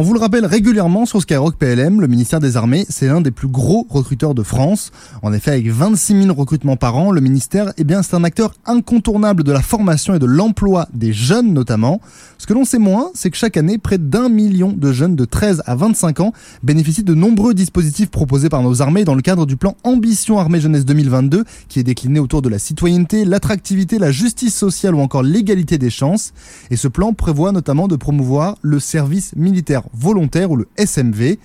On vous le rappelle régulièrement sur Skyrock PLM, le ministère des Armées, c'est l'un des plus gros recruteurs de France. En effet, avec 26 000 recrutements par an, le ministère, eh bien, c'est un acteur incontournable de la formation et de l'emploi des jeunes notamment. Ce que l'on sait moins, c'est que chaque année, près d'un million de jeunes de 13 à 25 ans bénéficient de nombreux dispositifs proposés par nos armées dans le cadre du plan Ambition Armée Jeunesse 2022, qui est décliné autour de la citoyenneté, l'attractivité, la justice sociale ou encore l'égalité des chances. Et ce plan prévoit notamment de promouvoir le service militaire volontaire ou le SMV.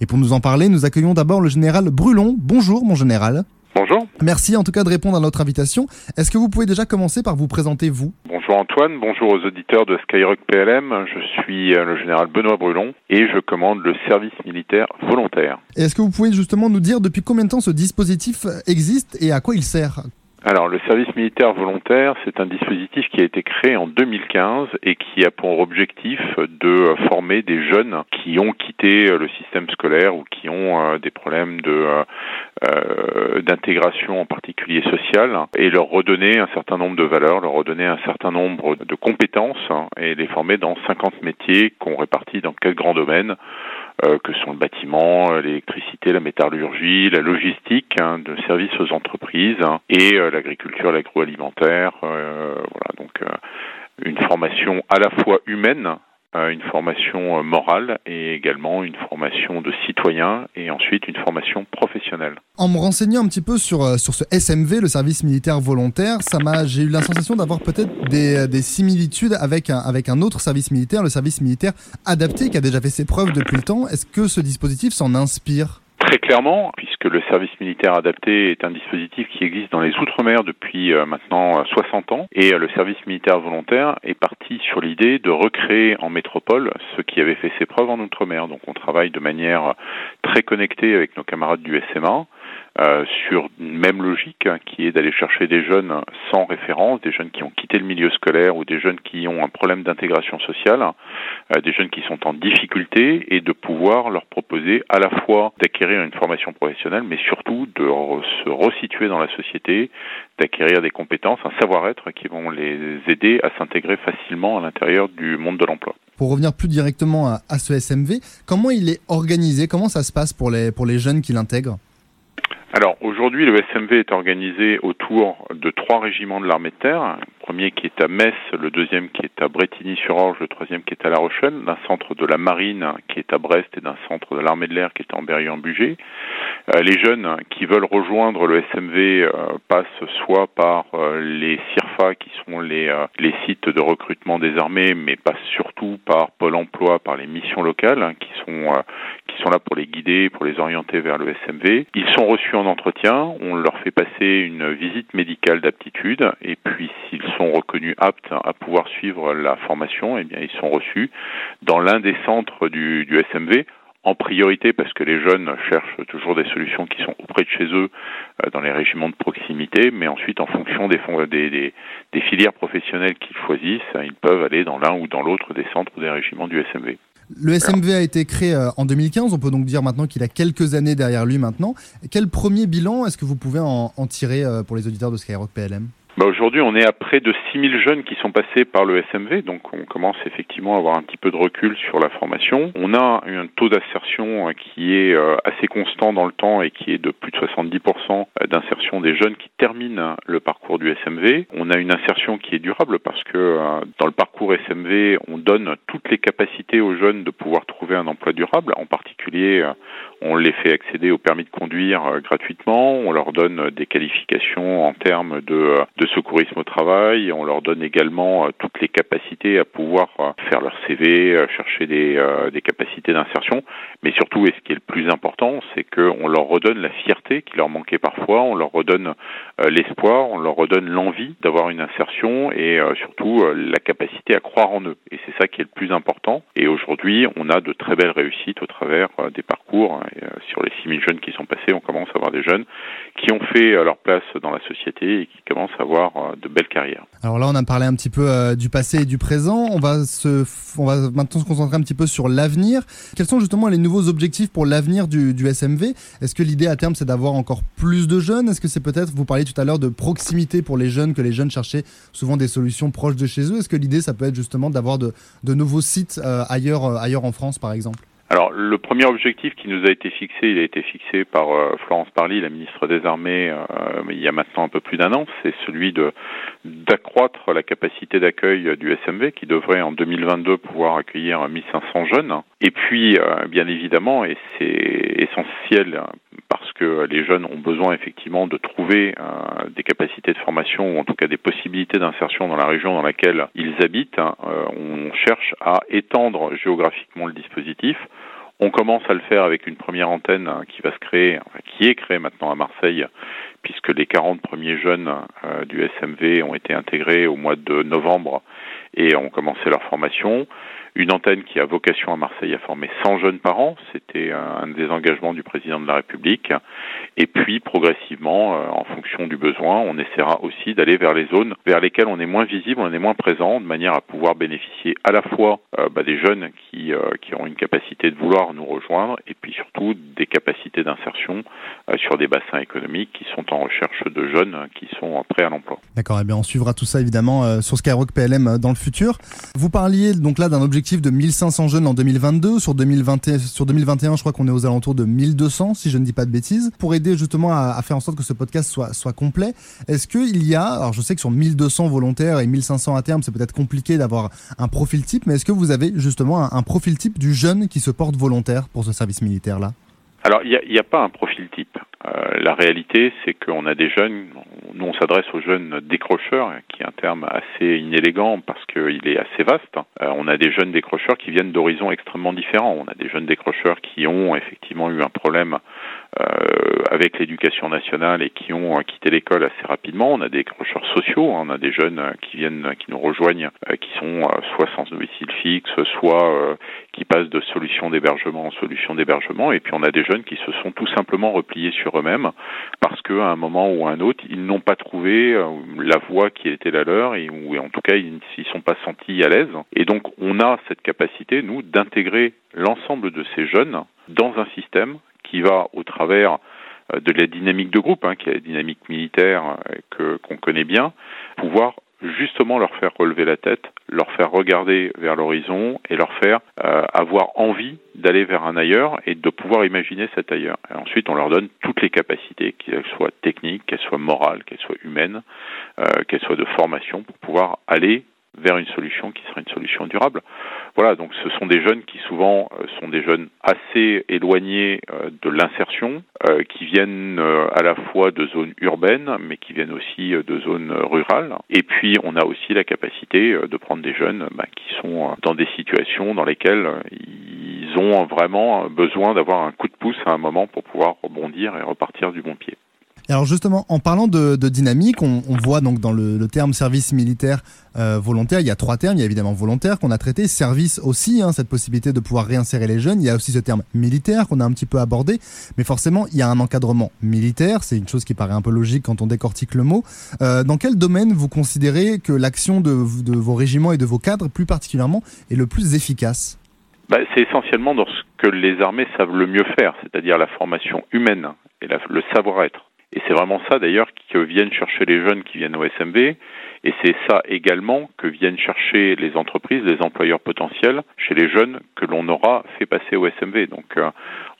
Et pour nous en parler, nous accueillons d'abord le général Brulon. Bonjour mon général. Bonjour. Merci en tout cas de répondre à notre invitation. Est-ce que vous pouvez déjà commencer par vous présenter vous? Bonjour Antoine, bonjour aux auditeurs de Skyrock PLM. Je suis euh, le général Benoît Brulon et je commande le service militaire volontaire. Est-ce que vous pouvez justement nous dire depuis combien de temps ce dispositif existe et à quoi il sert? Alors, le service militaire volontaire, c'est un dispositif qui a été créé en 2015 et qui a pour objectif de former des jeunes qui ont quitté le système scolaire ou qui ont euh, des problèmes de euh, d'intégration en particulier sociale et leur redonner un certain nombre de valeurs, leur redonner un certain nombre de compétences et les former dans 50 métiers qu'on répartit dans quels grands domaines euh, que sont le bâtiment, euh, l'électricité, la métallurgie, la logistique, hein, de services aux entreprises hein, et euh, l'agriculture, l'agroalimentaire. voilà, donc une formation à la fois humaine une formation morale et également une formation de citoyen et ensuite une formation professionnelle. En me renseignant un petit peu sur, sur ce SMV, le service militaire volontaire, ça m'a, j'ai eu la sensation d'avoir peut-être des, des, similitudes avec un, avec un autre service militaire, le service militaire adapté qui a déjà fait ses preuves depuis le temps. Est-ce que ce dispositif s'en inspire? Très clairement, puisque le service militaire adapté est un dispositif qui existe dans les Outre-mer depuis euh, maintenant 60 ans, et euh, le service militaire volontaire est parti sur l'idée de recréer en métropole ce qui avait fait ses preuves en Outre-mer. Donc on travaille de manière très connectée avec nos camarades du SMA euh, sur une même logique hein, qui est d'aller chercher des jeunes sans référence, des jeunes qui ont quitté le milieu scolaire ou des jeunes qui ont un problème d'intégration sociale, euh, des jeunes qui sont en difficulté et de pouvoir leur proposer à la fois d'acquérir une formation professionnelle mais surtout de se resituer dans la société, d'acquérir des compétences, un savoir-être qui vont les aider à s'intégrer facilement à l'intérieur du monde de l'emploi. Pour revenir plus directement à, ce SMV, comment il est organisé? Comment ça se passe pour les jeunes qui l'intègrent? Alors aujourd'hui, le SMV est organisé autour de trois régiments de l'armée de terre. Le premier qui est à Metz, le deuxième qui est à Bretigny-sur-Orge, le troisième qui est à La Rochelle, d'un centre de la marine qui est à Brest et d'un centre de l'armée de l'air qui est en Berry-en-Bugey. Euh, les jeunes qui veulent rejoindre le SMV euh, passent soit par euh, les Qui sont les, les sites de recrutement des armées, mais passent surtout par Pôle emploi, par les missions locales hein, qui sont qui sont là pour les guider, pour les orienter vers le SMV. Ils sont reçus en entretien, on leur fait passer une visite médicale d'aptitude et puis s'ils sont reconnus aptes à pouvoir suivre la formation, eh bien ils sont reçus dans l'un des centres du SMV en priorité parce que les jeunes cherchent toujours des solutions qui sont auprès de chez eux euh, dans les régiments de proximité, mais ensuite en fonction des, des, des, des filières professionnelles qu'ils choisissent, ils peuvent aller dans l'un ou dans l'autre des centres ou des régiments du SMV. Le SMV a été créé euh, en 2015, on peut donc dire maintenant qu'il a quelques années derrière lui maintenant. Quel premier bilan est-ce que vous pouvez en, en tirer euh, pour les auditeurs de Skyrock PLM bah Aujourd'hui, on est à près de 6000 jeunes qui sont passés par le SMV, donc on commence effectivement à avoir un petit peu de recul sur la formation. On a un taux d'assertion qui est euh, assez constant dans le temps et qui est de plus de 70% d'insertion des jeunes qui terminent le parcours du SMV. On a une insertion qui est durable parce que euh, dans le parcours SMV, on donne toutes les capacités aux jeunes de pouvoir trouver un emploi durable. En particulier, euh, on les fait accéder au permis de conduire gratuitement, on leur donne des qualifications en termes de, de secourisme au travail. On leur donne également euh, toutes les capacités à pouvoir euh, faire leur CV, euh, chercher des, des capacités d'insertion. Mais surtout, et ce qui est le plus important, c'est qu'on leur redonne la fierté qui leur manquait parfois, on leur redonne l'espoir, on leur redonne l'envie d'avoir une insertion et surtout la capacité à croire en eux. Et c'est ça qui est le plus important. Et aujourd'hui, on a de très belles réussites au travers des parcours sur les 6000 jeunes qui sont passés, on commence à avoir des jeunes qui ont fait leur place dans la société et qui commencent à avoir de belles carrières. Alors là, on a parlé un petit peu du passé et du présent. On va maintenant se concentrer un petit peu sur l'avenir. Quels sont justement les nouveaux objectifs pour l'avenir du, SMV Est-ce que l'idée à terme, c'est d'avoir encore plus de jeunes? Est-ce que c'est peut-être, vous parliez tout à l'heure de proximité pour les jeunes, que les jeunes cherchaient souvent des solutions proches de chez eux Est-ce que l'idée, ça peut être justement d'avoir de, nouveaux sites euh, ailleurs, euh, ailleurs en France, par exemple? Alors, le premier objectif qui nous a été fixé, il a été fixé par euh, Florence Parly, la ministre des Armées, euh, il y a maintenant un peu plus d'un an, c'est celui de d'accroître la capacité d'accueil du SMV, qui devrait en 2022 pouvoir accueillir 1500 jeunes. Et puis, euh, bien évidemment, et c'est essentiel parce que les jeunes ont besoin effectivement de trouver des capacités de formation ou en tout cas des possibilités d'insertion dans la région dans laquelle ils habitent. Hein, on cherche à étendre géographiquement le dispositif on commence à le faire avec une première antenne hein, qui va se créer, qui est créée maintenant à Marseille, puisque les 40 premiers jeunes euh, du SMV ont été intégrés au mois de novembre et ont commencé leur formation une antenne qui a vocation à Marseille à former 100 jeunes par an, c'était un des engagements du président de la République. Et puis progressivement, euh, en fonction du besoin, on essaiera aussi d'aller vers les zones vers lesquelles on est moins visible, on est moins présent, de manière à pouvoir bénéficier à la fois euh, bah, des jeunes qui, euh, qui ont une capacité de vouloir nous rejoindre, et puis surtout des capacités d'insertion sur des bassins économiques qui sont en recherche de jeunes qui sont prêts à l'emploi. D'accord, et eh bien on suivra tout ça évidemment sur Skyrock PLM dans le futur. Vous parliez donc là d'un objectif de 1500 jeunes en 2022. Sur, 2021, sur 2021, je crois qu'on est aux alentours de 1200, si je ne dis pas de bêtises. Pour aider justement à, faire en sorte que ce podcast soit, soit complet, est-ce qu'il y a, alors je sais que sur 1200 volontaires et 1500 à terme, c'est peut-être compliqué d'avoir un profil type, mais est-ce que vous avez justement un profil type du jeune qui se porte volontaire pour ce service militaire-là? Alors, il n'y a, pas un profil type. Euh, la réalité, c'est qu'on a des jeunes, nous on s'adresse aux jeunes décrocheurs, qui est un terme assez inélégant parce qu'il est assez vaste. Euh, on a des jeunes décrocheurs qui viennent d'horizons extrêmement différents. On a des jeunes décrocheurs qui ont effectivement eu un problème avec l'éducation nationale et qui ont quitté l'école assez rapidement. On a des décrocheurs sociaux, hein. on a des jeunes qui viennent, qui nous rejoignent, qui sont soit sans domicile fixe, soit qui passent de solution d'hébergement en solution d'hébergement. Et puis on a des jeunes qui se sont tout simplement repliés sur eux-mêmes parce qu'à un moment ou à un autre, ils n'ont pas trouvé euh, la voie qui était la leur et ou en tout cas ils ne sont pas sentis à l'aise. Et donc on a cette capacité, nous, d'intégrer l'ensemble de ces jeunes dans un système qui va au travers euh, de la dynamique de groupe, hein, qui est la dynamique militaire euh, que qu'on connaît bien, pouvoir justement leur faire relever la tête, leur faire regarder vers l'horizon et leur faire euh, avoir envie d'aller vers un ailleurs et de pouvoir imaginer cet ailleurs. Et ensuite, on leur donne toutes les capacités, qu'elles soient techniques, qu'elles soient morales, qu'elles soient humaines, euh, qu'elles soient de formation, pour pouvoir aller vers une solution qui sera une solution durable. Voilà, donc ce sont des jeunes qui souvent euh, sont des jeunes assez éloignés euh, de l'insertion, euh, qui viennent à la fois de zones urbaines, mais qui viennent aussi de zones rurales. Et puis on a aussi la capacité de prendre des jeunes bah, qui sont dans des situations dans lesquelles ils ont vraiment besoin d'avoir un coup de pouce à un moment pour pouvoir rebondir et repartir du bon pied alors justement, en parlant de, dynamique, on, voit donc dans le, terme service militaire euh, volontaire, il y a trois termes. Il y a évidemment volontaire qu'on a traité, service aussi, hein, cette possibilité de pouvoir réinsérer les jeunes. Il y a aussi ce terme militaire qu'on a un petit peu abordé, mais forcément il y a un encadrement militaire. C'est une chose qui paraît un peu logique quand on décortique le mot. Euh, dans quel domaine vous considérez que l'action de, vos régiments et de vos cadres, plus particulièrement, est le plus efficace? Bah, C'est essentiellement dans ce que les armées savent le mieux faire, c'est-à-dire la formation humaine et le savoir-être. Et c'est vraiment ça d'ailleurs que viennent chercher les jeunes qui viennent au SMB, et c'est ça également que viennent chercher les entreprises, les employeurs potentiels chez les jeunes que l'on aura fait passer au SMV. Donc euh,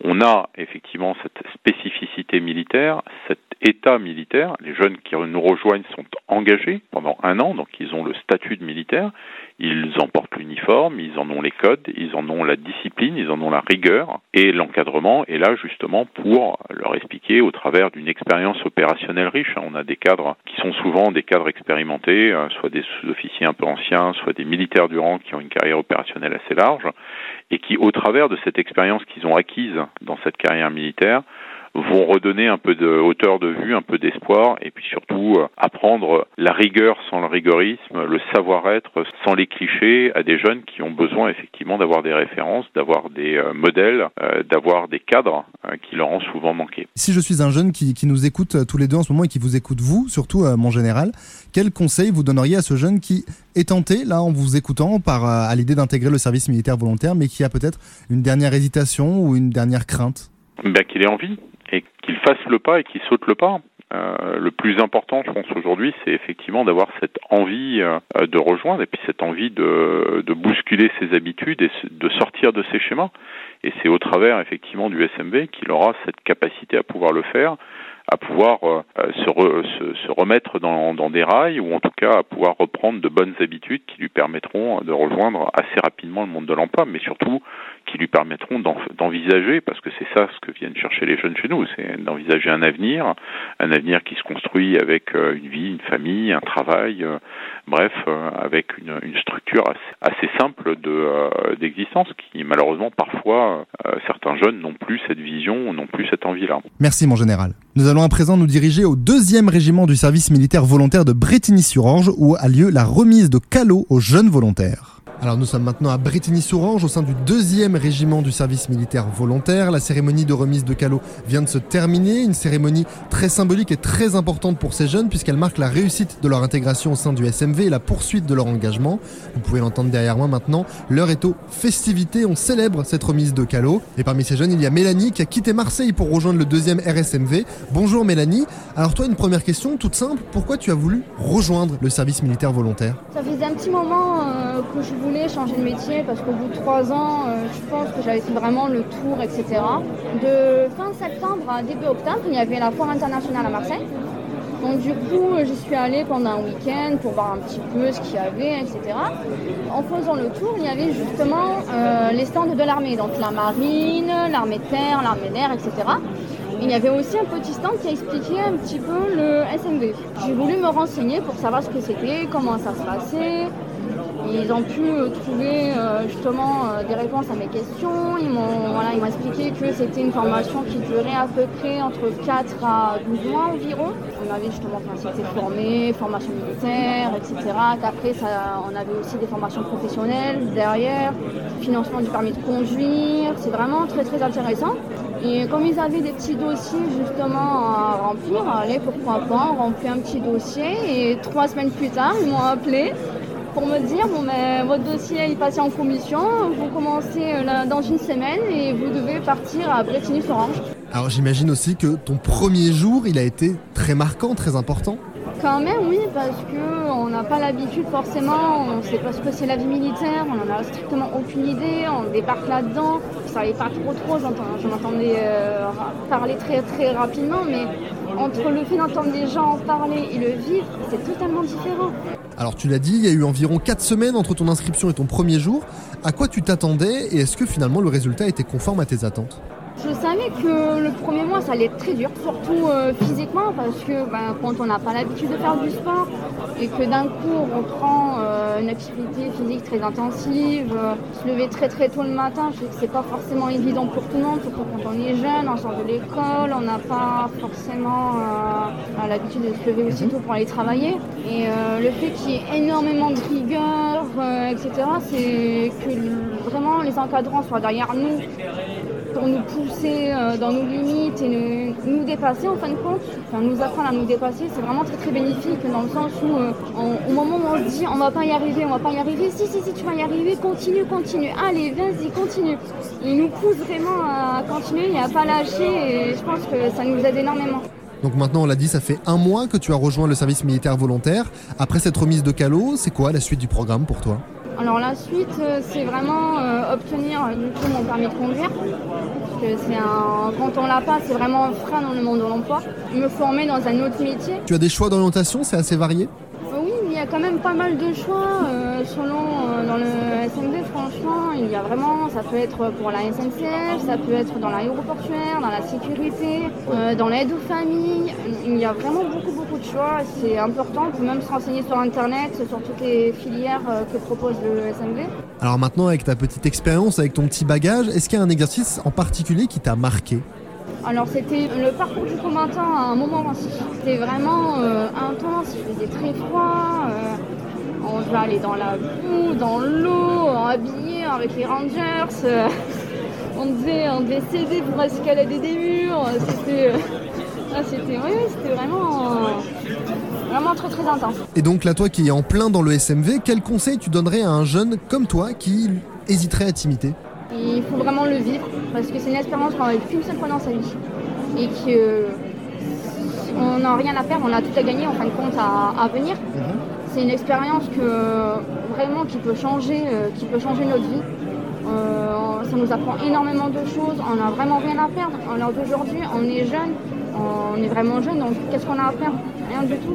on a effectivement cette spécificité militaire, cet état militaire. Les jeunes qui nous rejoignent sont engagés pendant un an, donc ils ont le statut de militaire. Ils en portent l'uniforme, ils en ont les codes, ils en ont la discipline, ils en ont la rigueur. Et l'encadrement est là justement pour leur expliquer au travers d'une expérience opérationnelle riche. On a des cadres qui sont souvent des cadres expérimentés, euh, soit des sous-officiers un peu anciens, soit des militaires du rang qui ont une carrière opérationnelle assez large, et qui, au travers de cette expérience qu'ils ont acquise dans cette carrière militaire, vont redonner un peu de hauteur de vue, un peu d'espoir, et puis surtout euh, apprendre la rigueur sans le rigorisme, le savoir-être sans les clichés à des jeunes qui ont besoin effectivement d'avoir des références, d'avoir des euh, modèles, euh, d'avoir des cadres qui leur ont souvent manqué. Si je suis un jeune qui, qui, nous écoute tous les deux en ce moment et qui vous écoute vous, surtout mon général, quel conseil vous donneriez à ce jeune qui est tenté, là, en vous écoutant, par à l'idée d'intégrer le service militaire volontaire, mais qui a peut-être une dernière hésitation ou une dernière crainte? Ben, Qu'il ait envie, et qu'il fasse le pas et qu'il saute le pas. Euh, le plus important, je pense, aujourd'hui, c'est effectivement d'avoir cette envie euh, de rejoindre et puis cette envie de, de, bousculer ses habitudes et de sortir de ses schémas. Et c'est au travers, effectivement, du SMV qu'il aura cette capacité à pouvoir le faire à pouvoir euh, se, se, remettre dans, dans, des rails ou en tout cas à pouvoir reprendre de bonnes habitudes qui lui permettront de rejoindre assez rapidement le monde de l'emploi, mais surtout lui permettront d'envisager, parce que c'est ça ce que viennent chercher les jeunes chez nous, c'est d'envisager un avenir, un avenir qui se construit avec euh, une vie, une famille, un travail, euh, bref, avec une, structure assez, assez simple d'existence qui malheureusement parfois certains jeunes n'ont plus cette vision, n'ont plus cette envie-là. Merci mon général. Nous allons à présent nous diriger au deuxième régiment du service militaire volontaire de Bretigny-sur-Orge où a lieu la remise de calots aux jeunes volontaires. Alors nous sommes maintenant à Bretigny-sur-Orge au sein du deuxième régiment du service militaire volontaire. La cérémonie de remise de calots vient de se terminer, une cérémonie très symbolique et très importante pour ces jeunes puisqu'elle marque la réussite de leur intégration au sein du SMV et la poursuite de leur engagement. Vous pouvez l'entendre derrière moi maintenant, l'heure est aux festivités, on célèbre cette remise de calots. Et parmi ces jeunes, il y a Mélanie qui a quitté Marseille pour rejoindre le deuxième RSMV. Bonjour Mélanie. Alors toi, une première question toute simple, pourquoi tu as voulu rejoindre le service militaire volontaire? Ça faisait un petit moment euh, que je voulais changer de métier parce qu'au bout de trois ans, euh, je pense que j'avais fait vraiment le tour, etc. De fin septembre à début octobre, il y avait la foire internationale à Marseille. Donc du coup, j'y suis allée pendant un week-end pour voir un petit peu ce qu'il y avait, etc. En faisant le tour, il y avait justement euh, les stands de l'armée, donc la marine, l'armée de terre, l'armée d'air, etc. Il y avait aussi un petit stand qui expliquait un petit peu le SMV. J'ai voulu me renseigner pour savoir ce que c'était, comment ça se passait, ils ont pu euh, trouver euh, justement euh, des réponses à mes questions. Ils m'ont voilà, expliqué que c'était une formation qui durait à peu près entre 4 à 12 mois environ. On avait justement été formé, formation militaire, etc. Qu'après, on avait aussi des formations professionnelles derrière, financement du permis de conduire. C'est vraiment très très intéressant. Et comme ils avaient des petits dossiers justement à remplir, allez, pourquoi pas, on remplit un petit dossier. Et trois semaines plus tard, ils m'ont appelé pour me dire bon mais votre dossier est passé en commission, vous commencez euh, dans une semaine et vous devez partir à Bretigny-sur-Orge. Alors j'imagine aussi que ton premier jour il a été très marquant, très important. Quand même, oui, parce qu'on n'a pas l'habitude forcément, on sait pas ce que c'est la vie militaire, on n'en a strictement aucune idée, on débarque là-dedans, ça savais pas trop trop, j'en entendais euh, parler très très rapidement, mais entre le fait d'entendre des gens parler et le vivre, c'est totalement différent. Alors tu l'as dit, il y a eu environ 4 semaines entre ton inscription et ton premier jour. À quoi tu t'attendais et est-ce que finalement le résultat était conforme à tes attentes? Je savais que le premier mois ça allait être très dur, surtout euh, physiquement, parce que ben, quand on n'a pas l'habitude de faire du sport et que d'un coup on prend euh, une activité physique très intensive, euh, se lever très très tôt le matin, je sais que c'est pas forcément évident pour tout le monde, surtout quand on est jeune, on sort de l'école, on n'a pas forcément l'habitude de se lever aussitôt pour aller travailler. Et le fait qu'il y ait énormément de rigueur, etc., c'est que vraiment les encadrants soient derrière nous pour nous pousser euh, dans nos limites et nous, dépasser en fin de compte, enfin, nous apprendre à nous dépasser, c'est vraiment très très bénéfique dans le sens où euh, au moment où on se dit on va pas y arriver, on va pas y arriver, si si si tu vas y arriver, continue, continue, allez vas-y, continue. Ils nous poussent vraiment à continuer et à pas lâcher et je pense que ça nous aide énormément. Donc maintenant, on l'a dit, ça fait un mois que tu as rejoint le service militaire volontaire. Après cette remise de calot, c'est quoi la suite du programme pour toi? Alors la suite, euh, c'est vraiment euh, obtenir euh, du coup mon permis de conduire. Parce que c'est un, quand on l'a pas, c'est vraiment un frein dans le monde de l'emploi. Me former dans un autre métier. Tu as des choix d'orientation, c'est assez varié? Y a quand même pas mal de choix selon dans le SMD. Franchement, il y a vraiment, ça peut être pour la SNCF, ça peut être dans l'aéroportuaire, dans la sécurité, dans l'aide aux familles. Il y a vraiment beaucoup beaucoup de choix. C'est important. On peut même se renseigner sur internet, sur toutes les filières que propose le SMV. Alors maintenant, avec ta petite expérience, avec ton petit bagage, est-ce qu'il y a un exercice en particulier qui t'a marqué? Alors c'était le parcours du combattant à un moment. C'était vraiment euh, intense, il faisait très froid. euh, on devait aller dans la boue, dans l'eau, habillé avec les rangers. euh, on, devait, on devait s'aider pour escalader des murs. C'était, ah, c'était, oui, c'était vraiment, vraiment très très intense. Et donc là, toi qui es en plein dans le SMV, quel conseil tu donnerais à un jeune comme toi qui hésiterait à t'imiter? Il faut vraiment le vivre parce que c'est une expérience qu'on n'a qu'une seule fois dans sa vie et que on n'a rien à perdre, on a tout à gagner en fin de compte à, à venir. C'est une expérience que vraiment qui peut changer, euh, qui peut changer notre vie. Euh, ça nous apprend énormément de choses, on n'a vraiment rien à perdre. À l'heure d'aujourd'hui, on est jeune, on est vraiment jeune, donc qu'est-ce qu'on a à perdre? Rien du tout.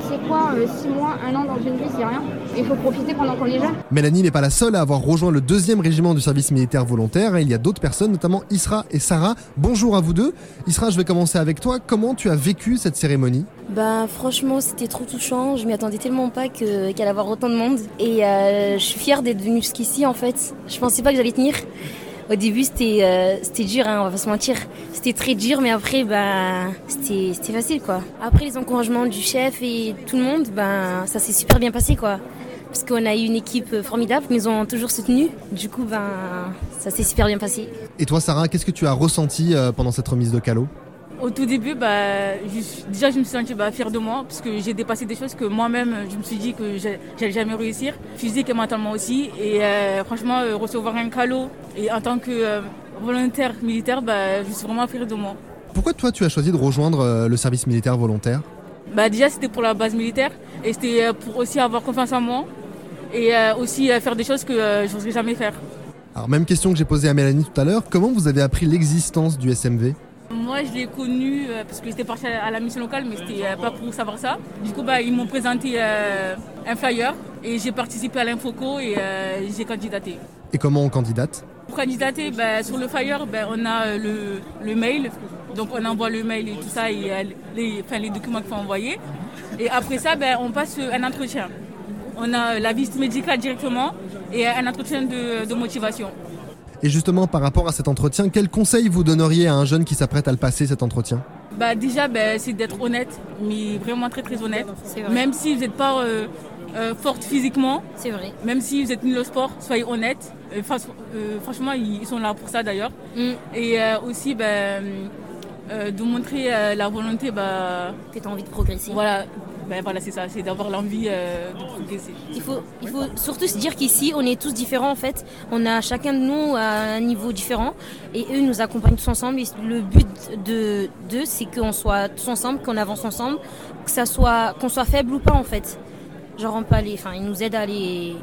C'est quoi 6 mois, un an dans une vie, c'est rien. Il faut profiter pendant qu'on est jeune. Mélanie n'est pas la seule à avoir rejoint le deuxième régiment du service militaire volontaire. Il y a d'autres personnes, notamment Isra et Sarah. Bonjour à vous deux. Isra, je vais commencer avec toi. Comment tu as vécu cette cérémonie? Bah franchement c'était trop touchant, je m'y attendais tellement pas que- qu'il allait y avoir autant de monde et euh, je suis fière d'être venue jusqu'ici en fait. Je pensais pas que j'allais tenir. Au début c'était euh, dur, hein, on va pas se mentir. C'était très dur mais après bah c'était facile quoi. Après les encouragements du chef et tout le monde, ben ça s'est super bien passé quoi. Parce qu'on a eu une équipe formidable, ils nous ont toujours soutenus. Du coup ben ça s'est super bien passé. Et toi, Sarah, qu'est-ce que tu as ressenti euh, pendant cette remise de calot Au tout début, bah, je déjà je me suis sentie bah, fière de moi parce que j'ai dépassé des choses que moi-même je me suis dit que j'allais jamais réussir, physique et mentalement aussi. Et euh, franchement, euh, recevoir un calot et en tant que euh, volontaire militaire, bah, je suis vraiment fière de moi. Pourquoi toi, tu as choisi de rejoindre le service militaire volontaire? Bah, déjà c'était pour la base militaire et c'était pour aussi avoir confiance en moi et aussi faire des choses que je n'oserais jamais faire. Alors, même question que j'ai posée à Mélanie tout à l'heure. Comment vous avez appris l'existence du SMV Moi, je l'ai connu euh, parce que j'étais partie à la mission locale, mais c'était euh, pas pour savoir ça. Du coup, bah, ils m'ont présenté euh, un flyer et j'ai participé à l'infoco et euh, j'ai candidaté. Et comment on candidate? Pour candidater, bah, sur le flyer, bah, on a le, le mail. Donc, on envoie le mail et tout ça, et les, enfin, les documents qu'il faut envoyer. Et après ça, bah, on passe un entretien. On a la visite médicale directement et un entretien de, de motivation. Et justement, par rapport à cet entretien, quel conseil vous donneriez à un jeune qui s'apprête à le passer cet entretien? Bah déjà, bah, c'est d'être honnête, mais vraiment très très honnête. C'est vrai. Même si vous n'êtes pas euh, euh, forte physiquement, C'est vrai. même si vous êtes nul au sport, soyez honnête. Euh, fa- euh, franchement, ils ils sont là pour ça d'ailleurs. Mm. Et euh, aussi, bah, euh, de montrer euh, la volonté, bah, Que tu as envie de progresser. voilà, bah, voilà c'est ça, c'est d'avoir l'envie euh, de progresser. Il faut, il faut surtout se dire qu'ici, on est tous différents en fait. On a chacun de nous à un niveau différent et eux nous accompagnent tous ensemble. Et le but de d'eux, c'est qu'on soit tous ensemble, qu'on avance ensemble, que ça soit, qu'on soit faible ou pas en fait. Genre on peut aller, enfin ils nous aident à aller.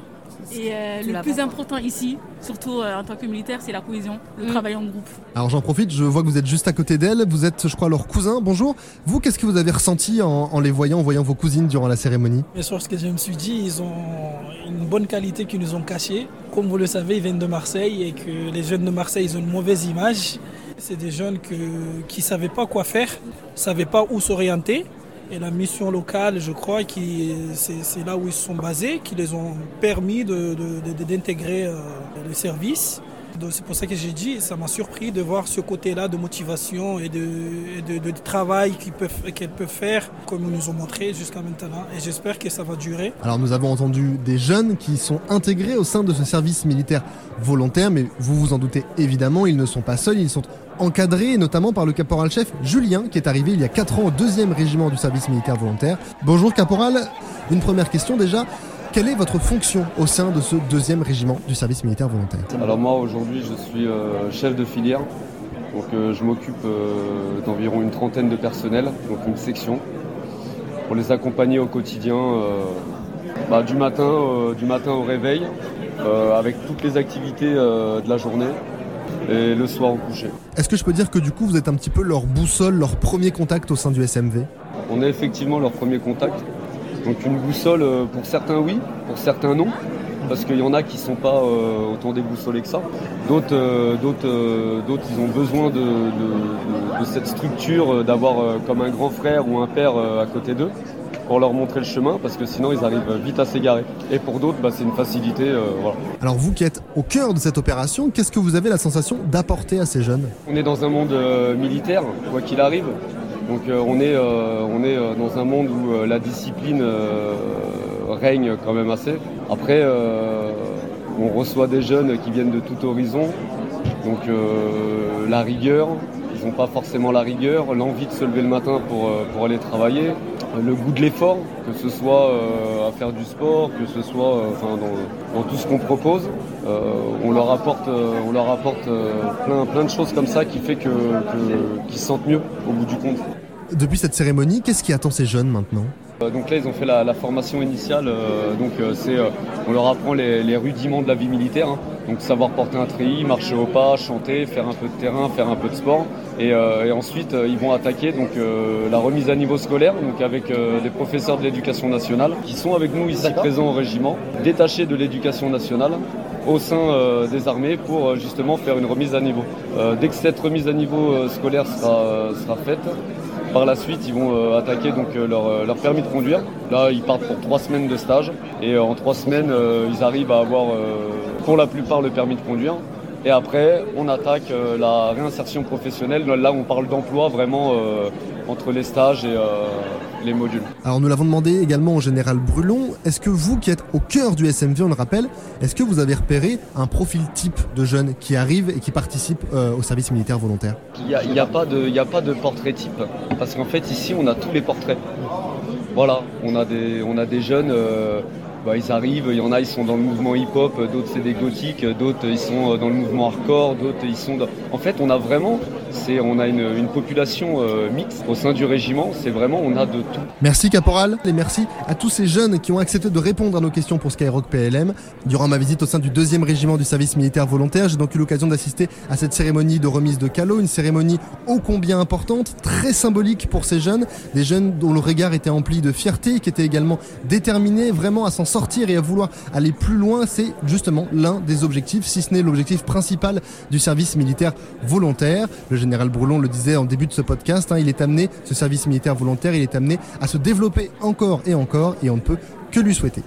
Et euh, le plus important ici, surtout euh, en tant que militaire, c'est la cohésion, le Mm. travail en groupe. Alors j'en profite, je vois que vous êtes juste à côté d'elle, vous êtes je crois leur cousin, bonjour. Vous, qu'est-ce que vous avez ressenti en, en les voyant, en voyant vos cousines durant la cérémonie? Bien sûr, ce que je me suis dit, ils ont une bonne qualité qu'ils nous ont cachée. Comme vous le savez, ils viennent de Marseille et que les jeunes de Marseille, ils ont une mauvaise image. C'est des jeunes que, qui ne savaient pas quoi faire, ne savaient pas où s'orienter. Et la mission locale, je crois, qui c'est là où ils se sont basés, qui les ont permis de- de- d'intégrer euh, le service. C'est pour ça que j'ai dit, ça m'a surpris de voir ce côté-là de motivation et de, travail qu'ils peuvent- qu'elles peuvent faire, comme ils nous ont montré jusqu'à maintenant. Et j'espère que ça va durer. Alors nous avons entendu des jeunes qui sont intégrés au sein de ce service militaire volontaire, mais vous vous en doutez évidemment, ils ne sont pas seuls, ils sont encadrés notamment par le caporal-chef Julien qui est arrivé il y a 4 ans au deuxième régiment du service militaire volontaire. Bonjour caporal, une première question déjà. Quelle est votre fonction au sein de ce deuxième régiment du service militaire volontaire Alors moi aujourd'hui je suis euh, chef de filière, donc euh, je m'occupe euh, d'environ une trentaine de personnels, donc une section, pour les accompagner au quotidien bah, du, matin, au réveil, avec toutes les activités de la journée et le soir au coucher. Est-ce que je peux dire que du coup vous êtes un petit peu leur boussole, leur premier contact au sein du SMV On est effectivement leur premier contact, donc une boussole euh, pour certains oui, pour certains non. Parce qu'il y en a qui ne sont pas euh, autant déboussolés que ça. D'autres, euh, d'autres, euh, d'autres, ils ont besoin de, de- de- de cette structure, d'avoir comme un grand frère ou un père à côté d'eux. Pour leur montrer le chemin parce que sinon ils arrivent vite à s'égarer. Et pour d'autres, bah, c'est une facilité. euh, voilà. Alors vous qui êtes au cœur de cette opération, qu'est-ce que vous avez la sensation d'apporter à ces jeunes? On est dans un monde euh, militaire, quoi qu'il arrive. Donc euh, on est, on est dans un monde où la discipline règne quand même assez. Après, on reçoit des jeunes qui viennent de tout horizon. Donc la rigueur, n'ont pas forcément la rigueur, l'envie de se lever le matin pour, euh, pour aller travailler, le goût de l'effort, que ce soit euh, à faire du sport, que ce soit euh, enfin, dans, dans tout ce qu'on propose. On leur apporte, on leur apporte plein, plein de choses comme ça qui fait que, que- qu'ils se sentent mieux au bout du compte. Depuis cette cérémonie, qu'est-ce qui attend ces jeunes maintenant? Donc là, ils ont fait la, la formation initiale. euh, donc euh, c'est, euh, on leur apprend les, les rudiments de la vie militaire. hein. Donc savoir porter un treillis, marcher au pas, chanter, faire un peu de terrain, faire un peu de sport. Et, euh, et ensuite, euh, ils vont attaquer donc euh, la remise à niveau scolaire, donc avec euh, des professeurs de l'éducation nationale qui sont avec nous ici présents au régiment, détachés de l'éducation nationale au sein euh, des armées pour euh, justement faire une remise à niveau. Euh, dès que cette remise à niveau scolaire sera, euh, sera faite, par la suite, ils vont euh, attaquer donc euh, leur, euh, leur permis de conduire. Là, ils partent pour trois semaines de stage et euh, en trois semaines, euh, ils arrivent à avoir euh, pour la plupart le permis de conduire. Et après, on attaque euh, la réinsertion professionnelle. Là, on parle d'emploi vraiment euh, entre les stages et euh, les modules. Alors nous l'avons demandé également au général Brulon, est-ce que vous qui êtes au cœur du SMV, on le rappelle, est-ce que vous avez repéré un profil type de jeunes qui arrivent et qui participent au service militaire volontaire? Il n'y a, y a pas de- y a pas de portrait type. Parce qu'en fait, ici, on a tous les portraits. Voilà, on a des, on a des jeunes, bah, ils arrivent, il y en a, ils sont dans le mouvement hip-hop, d'autres c'est des gothiques, d'autres ils sont euh, dans le mouvement hardcore, d'autres ils sont. En fait, on a vraiment, on a une, population euh, mixte au sein du régiment, c'est vraiment, on a de tout. Merci Caporal et merci à tous ces jeunes qui ont accepté de répondre à nos questions pour Skyrock PLM. Durant ma visite au sein du deuxième régiment du service militaire volontaire, j'ai donc eu l'occasion d'assister à cette cérémonie de remise de calots, une cérémonie ô combien importante, très symbolique pour ces jeunes, des jeunes dont le regard était empli de fierté, qui étaient également déterminés vraiment à s'en sortir et à vouloir aller plus loin. C'est justement l'un des objectifs, si ce n'est l'objectif principal du service militaire volontaire. Général Bourlon le disait en début de ce podcast, hein, il est amené, ce service militaire volontaire, il est amené à se développer encore et encore et on ne peut que lui souhaiter.